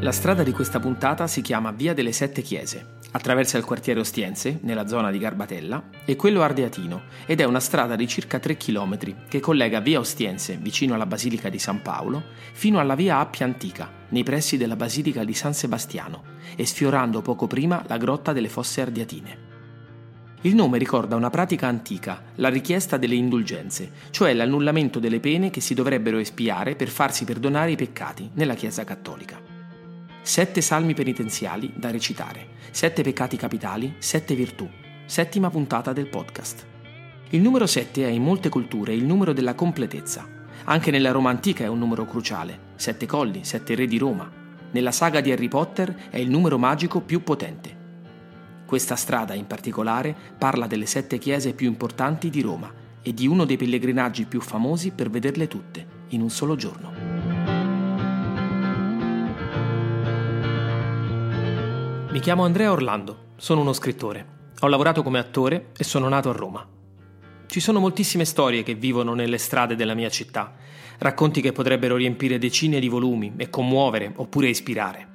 La strada di questa puntata si chiama Via delle Sette Chiese, attraversa il quartiere Ostiense, nella zona di Garbatella, e quello Ardeatino, ed è una strada di circa 3 km che collega Via Ostiense, vicino alla Basilica di San Paolo, fino alla Via Appia Antica, nei pressi della Basilica di San Sebastiano, e sfiorando poco prima la grotta delle Fosse Ardeatine. Il nome ricorda una pratica antica, la richiesta delle indulgenze, cioè l'annullamento delle pene che si dovrebbero espiare per farsi perdonare i peccati nella Chiesa cattolica. Sette salmi penitenziali da recitare, sette peccati capitali, sette virtù. Settima puntata del podcast. Il numero 7 è in molte culture il numero della completezza. Anche nella Roma antica è un numero cruciale, sette colli, sette re di Roma. Nella saga di Harry Potter è il numero magico più potente. Questa strada in particolare parla delle sette chiese più importanti di Roma e di uno dei pellegrinaggi più famosi per vederle tutte in un solo giorno. Mi chiamo Andrea Orlando, sono uno scrittore. Ho lavorato come attore e sono nato a Roma. Ci sono moltissime storie che vivono nelle strade della mia città, racconti che potrebbero riempire decine di volumi e commuovere oppure ispirare.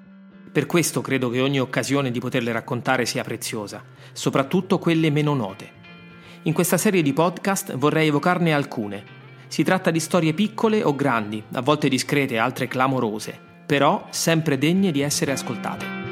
Per questo credo che ogni occasione di poterle raccontare sia preziosa, soprattutto quelle meno note. In questa serie di podcast vorrei evocarne alcune. Si tratta di storie piccole o grandi, a volte discrete, altre clamorose, però sempre degne di essere ascoltate.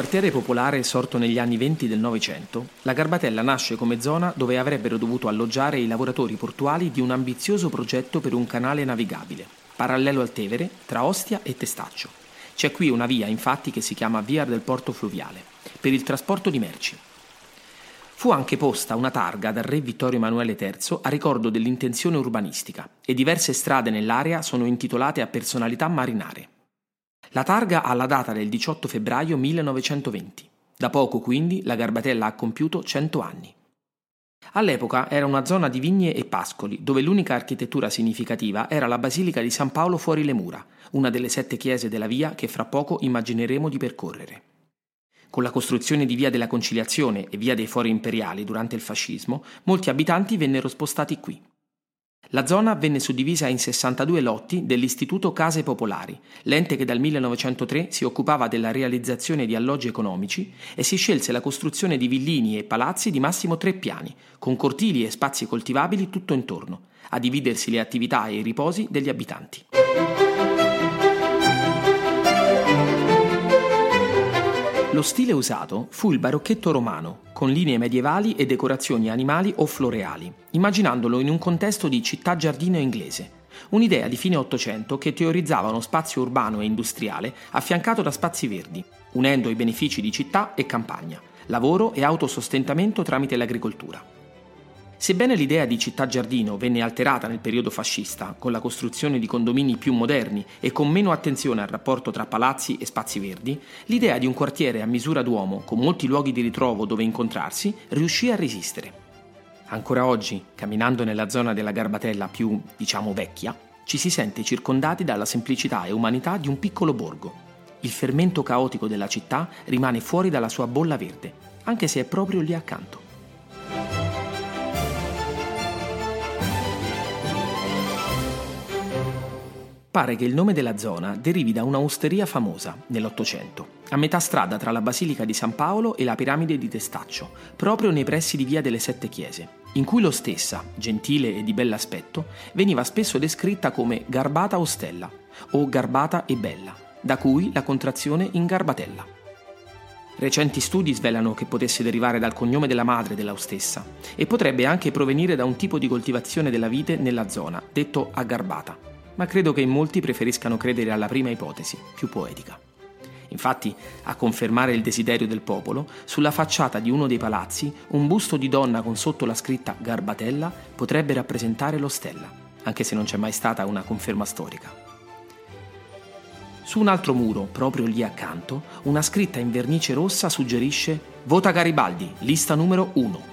Quartiere popolare sorto negli anni venti del Novecento, la Garbatella nasce come zona dove avrebbero dovuto alloggiare i lavoratori portuali di un ambizioso progetto per un canale navigabile, parallelo al Tevere, tra Ostia e Testaccio. C'è qui una via, infatti, che si chiama Via del Porto Fluviale, per il trasporto di merci. Fu anche posta una targa dal re Vittorio Emanuele III a ricordo dell'intenzione urbanistica e diverse strade nell'area sono intitolate a personalità marinare. La targa ha la data del 18 febbraio 1920. Da poco quindi la Garbatella ha compiuto 100 anni. All'epoca era una zona di vigne e pascoli, dove l'unica architettura significativa era la Basilica di San Paolo fuori le mura, una delle sette chiese della via che fra poco immagineremo di percorrere. Con la costruzione di Via della Conciliazione e Via dei Fori Imperiali durante il fascismo, molti abitanti vennero spostati qui. La zona venne suddivisa in 62 lotti dell'Istituto Case Popolari, l'ente che dal 1903 si occupava della realizzazione di alloggi economici e si scelse la costruzione di villini e palazzi di massimo tre piani, con cortili e spazi coltivabili tutto intorno, a dividersi le attività e i riposi degli abitanti. Lo stile usato fu il barocchetto romano, con linee medievali e decorazioni animali o floreali, immaginandolo in un contesto di città-giardino inglese, un'idea di fine Ottocento che teorizzava uno spazio urbano e industriale affiancato da spazi verdi, unendo i benefici di città e campagna, lavoro e autosostentamento tramite l'agricoltura. Sebbene l'idea di città-giardino venne alterata nel periodo fascista, con la costruzione di condomini più moderni e con meno attenzione al rapporto tra palazzi e spazi verdi, l'idea di un quartiere a misura d'uomo, con molti luoghi di ritrovo dove incontrarsi, riuscì a resistere. Ancora oggi, camminando nella zona della Garbatella più, diciamo, vecchia, ci si sente circondati dalla semplicità e umanità di un piccolo borgo. Il fermento caotico della città rimane fuori dalla sua bolla verde, anche se è proprio lì accanto. Pare che il nome della zona derivi da un'osteria famosa nell'Ottocento, a metà strada tra la Basilica di San Paolo e la piramide di Testaccio, proprio nei pressi di Via delle Sette Chiese, in cui lo stessa, gentile e di bell'aspetto, veniva spesso descritta come garbata ostella o garbata e bella, da cui la contrazione in garbatella. Recenti studi svelano che potesse derivare dal cognome della madre della stessa e potrebbe anche provenire da un tipo di coltivazione della vite nella zona, detto aggarbata ma credo che in molti preferiscano credere alla prima ipotesi, più poetica. Infatti, a confermare il desiderio del popolo, sulla facciata di uno dei palazzi, un busto di donna con sotto la scritta Garbatella potrebbe rappresentare lo Stella, anche se non c'è mai stata una conferma storica. Su un altro muro, proprio lì accanto, una scritta in vernice rossa suggerisce Vota Garibaldi, lista numero 1.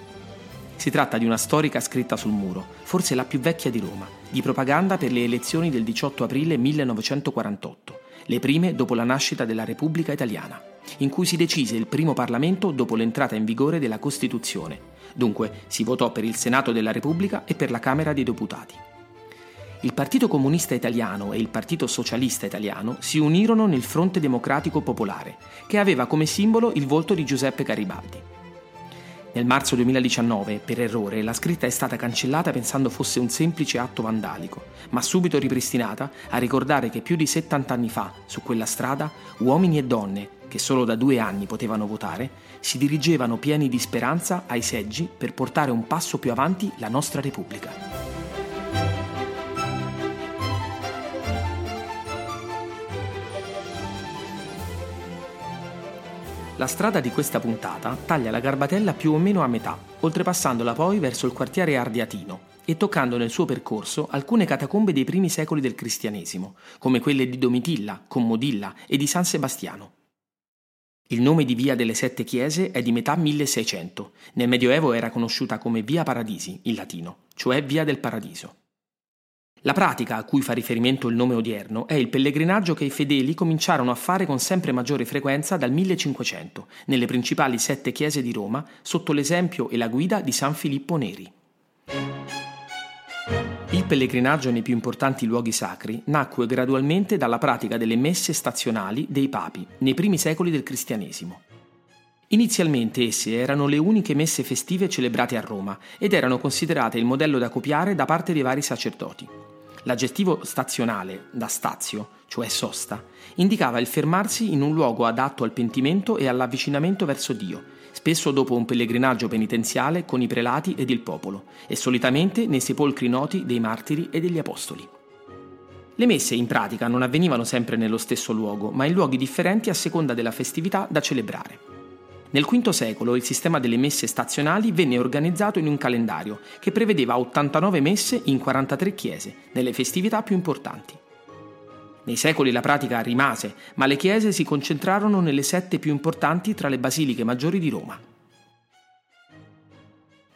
Si tratta di una storica scritta sul muro, forse la più vecchia di Roma, di propaganda per le elezioni del 18 aprile 1948, le prime dopo la nascita della Repubblica Italiana, in cui si decise il primo Parlamento dopo l'entrata in vigore della Costituzione. Dunque si votò per il Senato della Repubblica e per la Camera dei Deputati. Il Partito Comunista Italiano e il Partito Socialista Italiano si unirono nel Fronte Democratico Popolare, che aveva come simbolo il volto di Giuseppe Garibaldi. Nel marzo 2019, per errore, la scritta è stata cancellata pensando fosse un semplice atto vandalico, ma subito ripristinata a ricordare che più di 70 anni fa, su quella strada, uomini e donne, che solo da due anni potevano votare, si dirigevano pieni di speranza ai seggi per portare un passo più avanti la nostra Repubblica. La strada di questa puntata taglia la Garbatella più o meno a metà, oltrepassandola poi verso il quartiere Ardiatino e toccando nel suo percorso alcune catacombe dei primi secoli del cristianesimo, come quelle di Domitilla, Commodilla e di San Sebastiano. Il nome di Via delle Sette Chiese è di metà 1600. Nel Medioevo era conosciuta come Via Paradisi, in latino, cioè Via del Paradiso. La pratica a cui fa riferimento il nome odierno è il pellegrinaggio che i fedeli cominciarono a fare con sempre maggiore frequenza dal 1500 nelle principali sette chiese di Roma sotto l'esempio e la guida di San Filippo Neri. Il pellegrinaggio nei più importanti luoghi sacri nacque gradualmente dalla pratica delle messe stazionali dei papi nei primi secoli del cristianesimo. Inizialmente esse erano le uniche messe festive celebrate a Roma ed erano considerate il modello da copiare da parte dei vari sacerdoti. L'aggettivo stazionale, da stazio, cioè sosta, indicava il fermarsi in un luogo adatto al pentimento e all'avvicinamento verso Dio, spesso dopo un pellegrinaggio penitenziale con i prelati ed il popolo, e solitamente nei sepolcri noti dei martiri e degli apostoli. Le messe in pratica non avvenivano sempre nello stesso luogo, ma in luoghi differenti a seconda della festività da celebrare. Nel V secolo il sistema delle messe stazionali venne organizzato in un calendario che prevedeva 89 messe in 43 chiese, nelle festività più importanti. Nei secoli la pratica rimase, ma le chiese si concentrarono nelle sette più importanti tra le basiliche maggiori di Roma.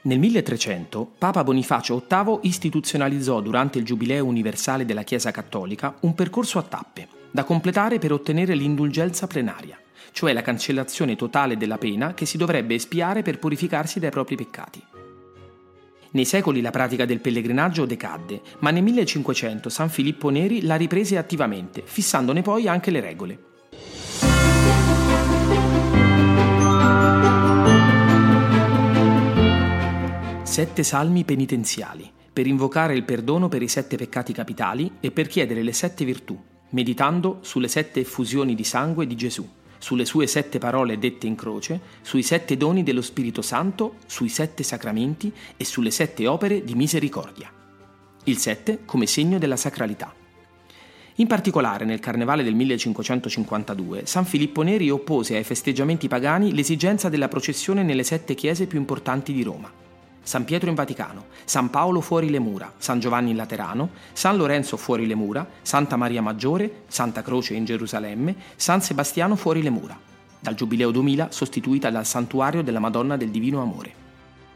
Nel 1300 Papa Bonifacio VIII istituzionalizzò durante il Giubileo universale della Chiesa Cattolica un percorso a tappe, da completare per ottenere l'indulgenza plenaria cioè la cancellazione totale della pena che si dovrebbe espiare per purificarsi dai propri peccati. Nei secoli la pratica del pellegrinaggio decadde, ma nel 1500 San Filippo Neri la riprese attivamente, fissandone poi anche le regole. Sette salmi penitenziali, per invocare il perdono per i sette peccati capitali e per chiedere le sette virtù, meditando sulle sette effusioni di sangue di Gesù sulle sue sette parole dette in croce, sui sette doni dello Spirito Santo, sui sette sacramenti e sulle sette opere di misericordia. Il sette come segno della sacralità. In particolare nel Carnevale del 1552 San Filippo Neri oppose ai festeggiamenti pagani l'esigenza della processione nelle sette chiese più importanti di Roma. San Pietro in Vaticano, San Paolo fuori le mura, San Giovanni in Laterano, San Lorenzo fuori le mura, Santa Maria Maggiore, Santa Croce in Gerusalemme, San Sebastiano fuori le mura, dal Giubileo 2000 sostituita dal Santuario della Madonna del Divino Amore.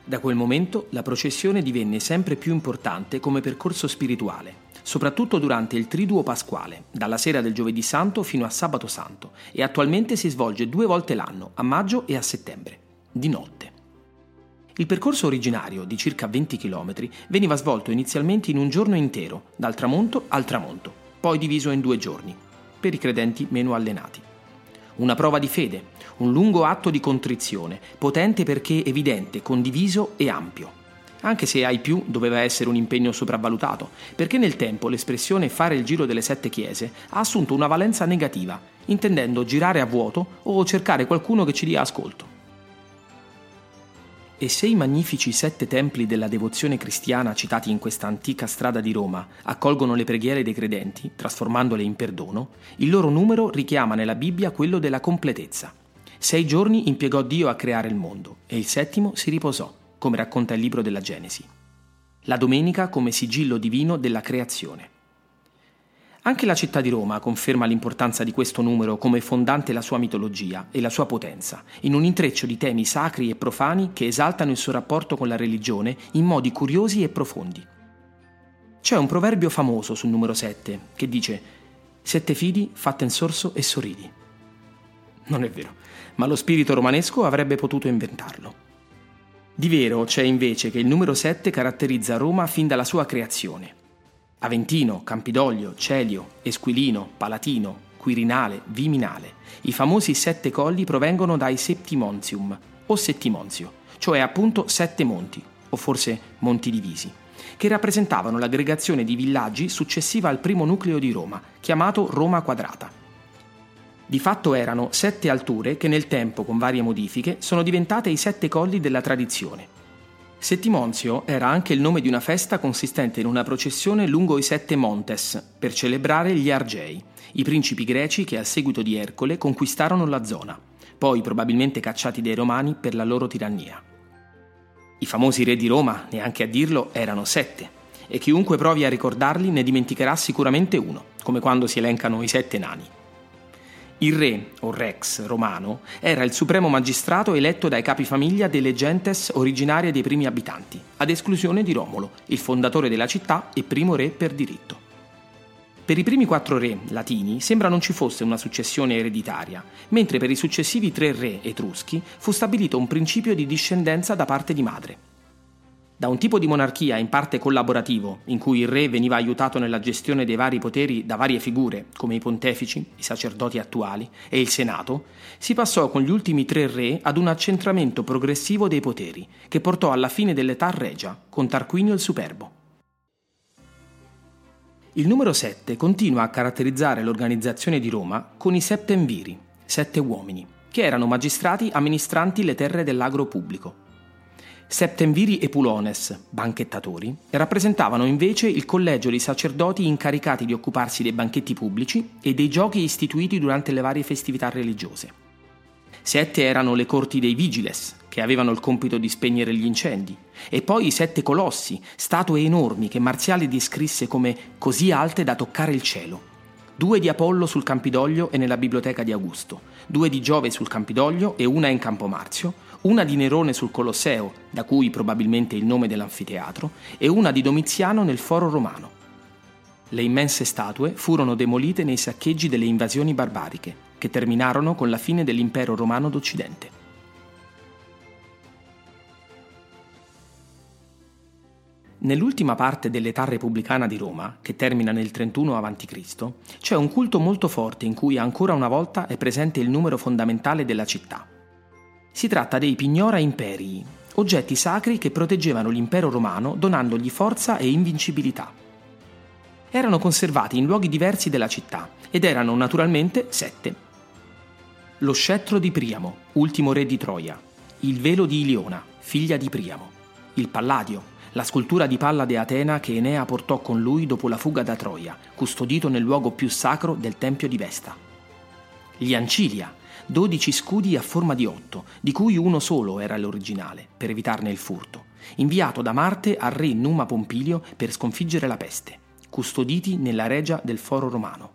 Da quel momento la processione divenne sempre più importante come percorso spirituale, soprattutto durante il Triduo Pasquale, dalla sera del Giovedì Santo fino a Sabato Santo, e attualmente si svolge due volte l'anno, a maggio e a settembre, di notte. Il percorso originario, di circa 20 km, veniva svolto inizialmente in un giorno intero, dal tramonto al tramonto, poi diviso in due giorni, per i credenti meno allenati. Una prova di fede, un lungo atto di contrizione, potente perché evidente, condiviso e ampio. Anche se ai più doveva essere un impegno sopravvalutato, perché nel tempo l'espressione fare il giro delle sette chiese ha assunto una valenza negativa, intendendo girare a vuoto o cercare qualcuno che ci dia ascolto. E se i magnifici sette templi della devozione cristiana citati in questa antica strada di Roma accolgono le preghiere dei credenti, trasformandole in perdono, il loro numero richiama nella Bibbia quello della completezza. Sei giorni impiegò Dio a creare il mondo e il settimo si riposò, come racconta il libro della Genesi. La domenica come sigillo divino della creazione. Anche la città di Roma conferma l'importanza di questo numero come fondante la sua mitologia e la sua potenza, in un intreccio di temi sacri e profani che esaltano il suo rapporto con la religione in modi curiosi e profondi. C'è un proverbio famoso sul numero 7 che dice Sette fidi fatte in sorso e sorridi. Non è vero, ma lo spirito romanesco avrebbe potuto inventarlo. Di vero c'è invece che il numero 7 caratterizza Roma fin dalla sua creazione. Aventino, Campidoglio, Celio, Esquilino, Palatino, Quirinale, Viminale. I famosi sette colli provengono dai Septimontium o Settimonzio, cioè appunto sette monti, o forse monti divisi, che rappresentavano l'aggregazione di villaggi successiva al primo nucleo di Roma, chiamato Roma Quadrata. Di fatto erano sette alture che nel tempo, con varie modifiche, sono diventate i sette colli della tradizione. Settimonzio era anche il nome di una festa consistente in una processione lungo i sette Montes per celebrare gli Argei, i principi greci che a seguito di Ercole conquistarono la zona, poi probabilmente cacciati dai romani per la loro tirannia. I famosi re di Roma, neanche a dirlo, erano sette, e chiunque provi a ricordarli ne dimenticherà sicuramente uno, come quando si elencano i sette nani. Il re, o rex romano, era il supremo magistrato eletto dai capifamiglia delle gentes originarie dei primi abitanti, ad esclusione di Romolo, il fondatore della città e primo re per diritto. Per i primi quattro re latini sembra non ci fosse una successione ereditaria, mentre per i successivi tre re etruschi fu stabilito un principio di discendenza da parte di madre. Da un tipo di monarchia in parte collaborativo, in cui il re veniva aiutato nella gestione dei vari poteri da varie figure, come i pontefici, i sacerdoti attuali e il Senato, si passò con gli ultimi tre re ad un accentramento progressivo dei poteri, che portò alla fine dell'età regia, con Tarquinio il Superbo. Il numero 7 continua a caratterizzare l'organizzazione di Roma con i septemviri, sette uomini, che erano magistrati amministranti le terre dell'agro pubblico. Septemviri e Pulones, banchettatori, rappresentavano invece il collegio di sacerdoti incaricati di occuparsi dei banchetti pubblici e dei giochi istituiti durante le varie festività religiose. Sette erano le corti dei vigiles, che avevano il compito di spegnere gli incendi, e poi i sette colossi, statue enormi che Marziale descrisse come così alte da toccare il cielo. Due di Apollo sul Campidoglio e nella biblioteca di Augusto, due di Giove sul Campidoglio e una in Campo Marzio, una di Nerone sul Colosseo, da cui probabilmente il nome dell'anfiteatro, e una di Domiziano nel Foro Romano. Le immense statue furono demolite nei saccheggi delle invasioni barbariche, che terminarono con la fine dell'impero romano d'Occidente. Nell'ultima parte dell'età repubblicana di Roma, che termina nel 31 a.C., c'è un culto molto forte in cui ancora una volta è presente il numero fondamentale della città. Si tratta dei Pignora Imperii, oggetti sacri che proteggevano l'impero romano donandogli forza e invincibilità. Erano conservati in luoghi diversi della città ed erano naturalmente sette. Lo scettro di Priamo, ultimo re di Troia, il velo di Iliona, figlia di Priamo, il Palladio, la scultura di palla di Atena che Enea portò con lui dopo la fuga da Troia, custodito nel luogo più sacro del tempio di Vesta. Gli Ancilia, dodici scudi a forma di otto, di cui uno solo era l'originale, per evitarne il furto, inviato da Marte al re Numa Pompilio per sconfiggere la peste, custoditi nella regia del foro romano.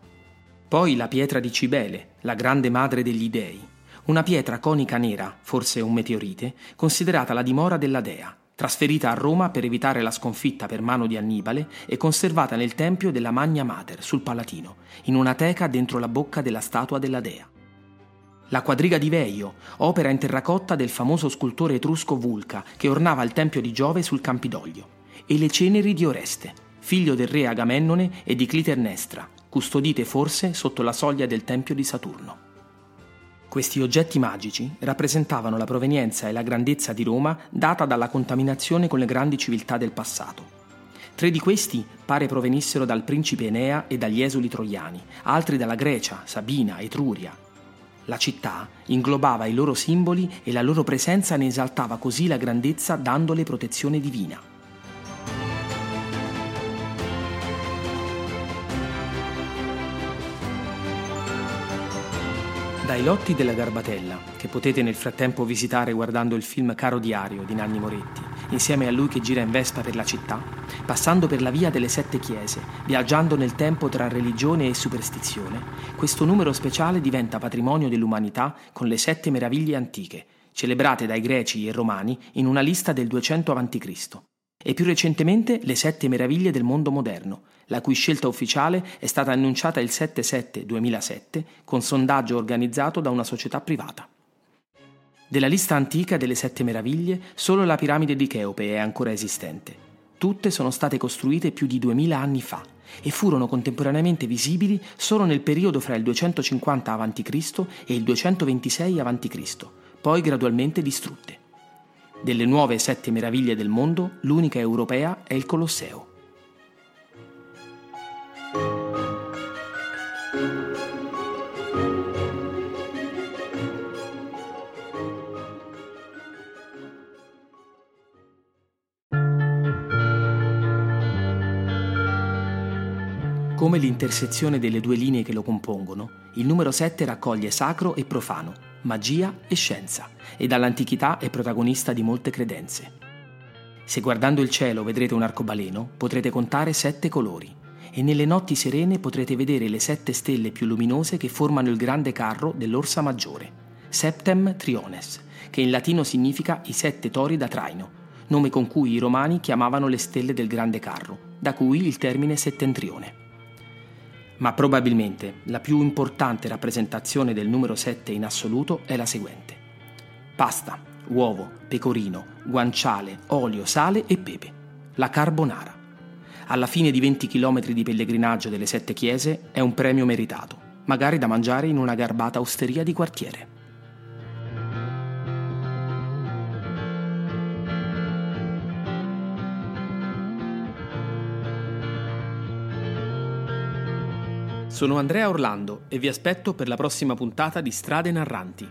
Poi la pietra di Cibele, la grande madre degli dei, una pietra conica nera, forse un meteorite, considerata la dimora della dea, trasferita a Roma per evitare la sconfitta per mano di Annibale e conservata nel tempio della Magna Mater sul Palatino, in una teca dentro la bocca della statua della dea. La quadriga di Veio, opera in terracotta del famoso scultore etrusco Vulca che ornava il tempio di Giove sul Campidoglio, e le ceneri di Oreste, figlio del re Agamennone e di Cliternestra, custodite forse sotto la soglia del tempio di Saturno. Questi oggetti magici rappresentavano la provenienza e la grandezza di Roma data dalla contaminazione con le grandi civiltà del passato. Tre di questi pare provenissero dal principe Enea e dagli esuli troiani, altri dalla Grecia, Sabina, Etruria. La città inglobava i loro simboli e la loro presenza ne esaltava così la grandezza dandole protezione divina. Dai lotti della Garbatella, che potete nel frattempo visitare guardando il film Caro Diario di Nanni Moretti, insieme a lui che gira in Vespa per la città, passando per la via delle sette chiese, viaggiando nel tempo tra religione e superstizione, questo numero speciale diventa patrimonio dell'umanità con le sette meraviglie antiche, celebrate dai greci e romani in una lista del 200 a.C. e più recentemente le sette meraviglie del mondo moderno, la cui scelta ufficiale è stata annunciata il 7-7-2007 con sondaggio organizzato da una società privata. Della lista antica delle sette meraviglie, solo la piramide di Cheope è ancora esistente. Tutte sono state costruite più di 2000 anni fa e furono contemporaneamente visibili solo nel periodo fra il 250 a.C. e il 226 a.C., poi gradualmente distrutte. Delle nuove sette meraviglie del mondo, l'unica europea è il Colosseo. Come l'intersezione delle due linee che lo compongono, il numero 7 raccoglie sacro e profano, magia e scienza, e dall'antichità è protagonista di molte credenze. Se guardando il cielo vedrete un arcobaleno, potrete contare sette colori, e nelle notti serene potrete vedere le sette stelle più luminose che formano il grande carro dell'Orsa Maggiore, Septem Triones, che in latino significa i sette tori da traino, nome con cui i romani chiamavano le stelle del grande carro, da cui il termine settentrione ma probabilmente la più importante rappresentazione del numero 7 in assoluto è la seguente. Pasta, uovo, pecorino, guanciale, olio, sale e pepe. La carbonara. Alla fine di 20 km di pellegrinaggio delle sette chiese è un premio meritato, magari da mangiare in una garbata osteria di quartiere. Sono Andrea Orlando e vi aspetto per la prossima puntata di Strade Narranti.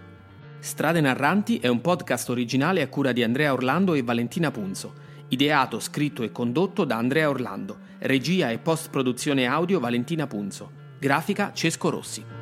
Strade Narranti è un podcast originale a cura di Andrea Orlando e Valentina Punzo, ideato, scritto e condotto da Andrea Orlando, regia e post-produzione audio Valentina Punzo, grafica Cesco Rossi.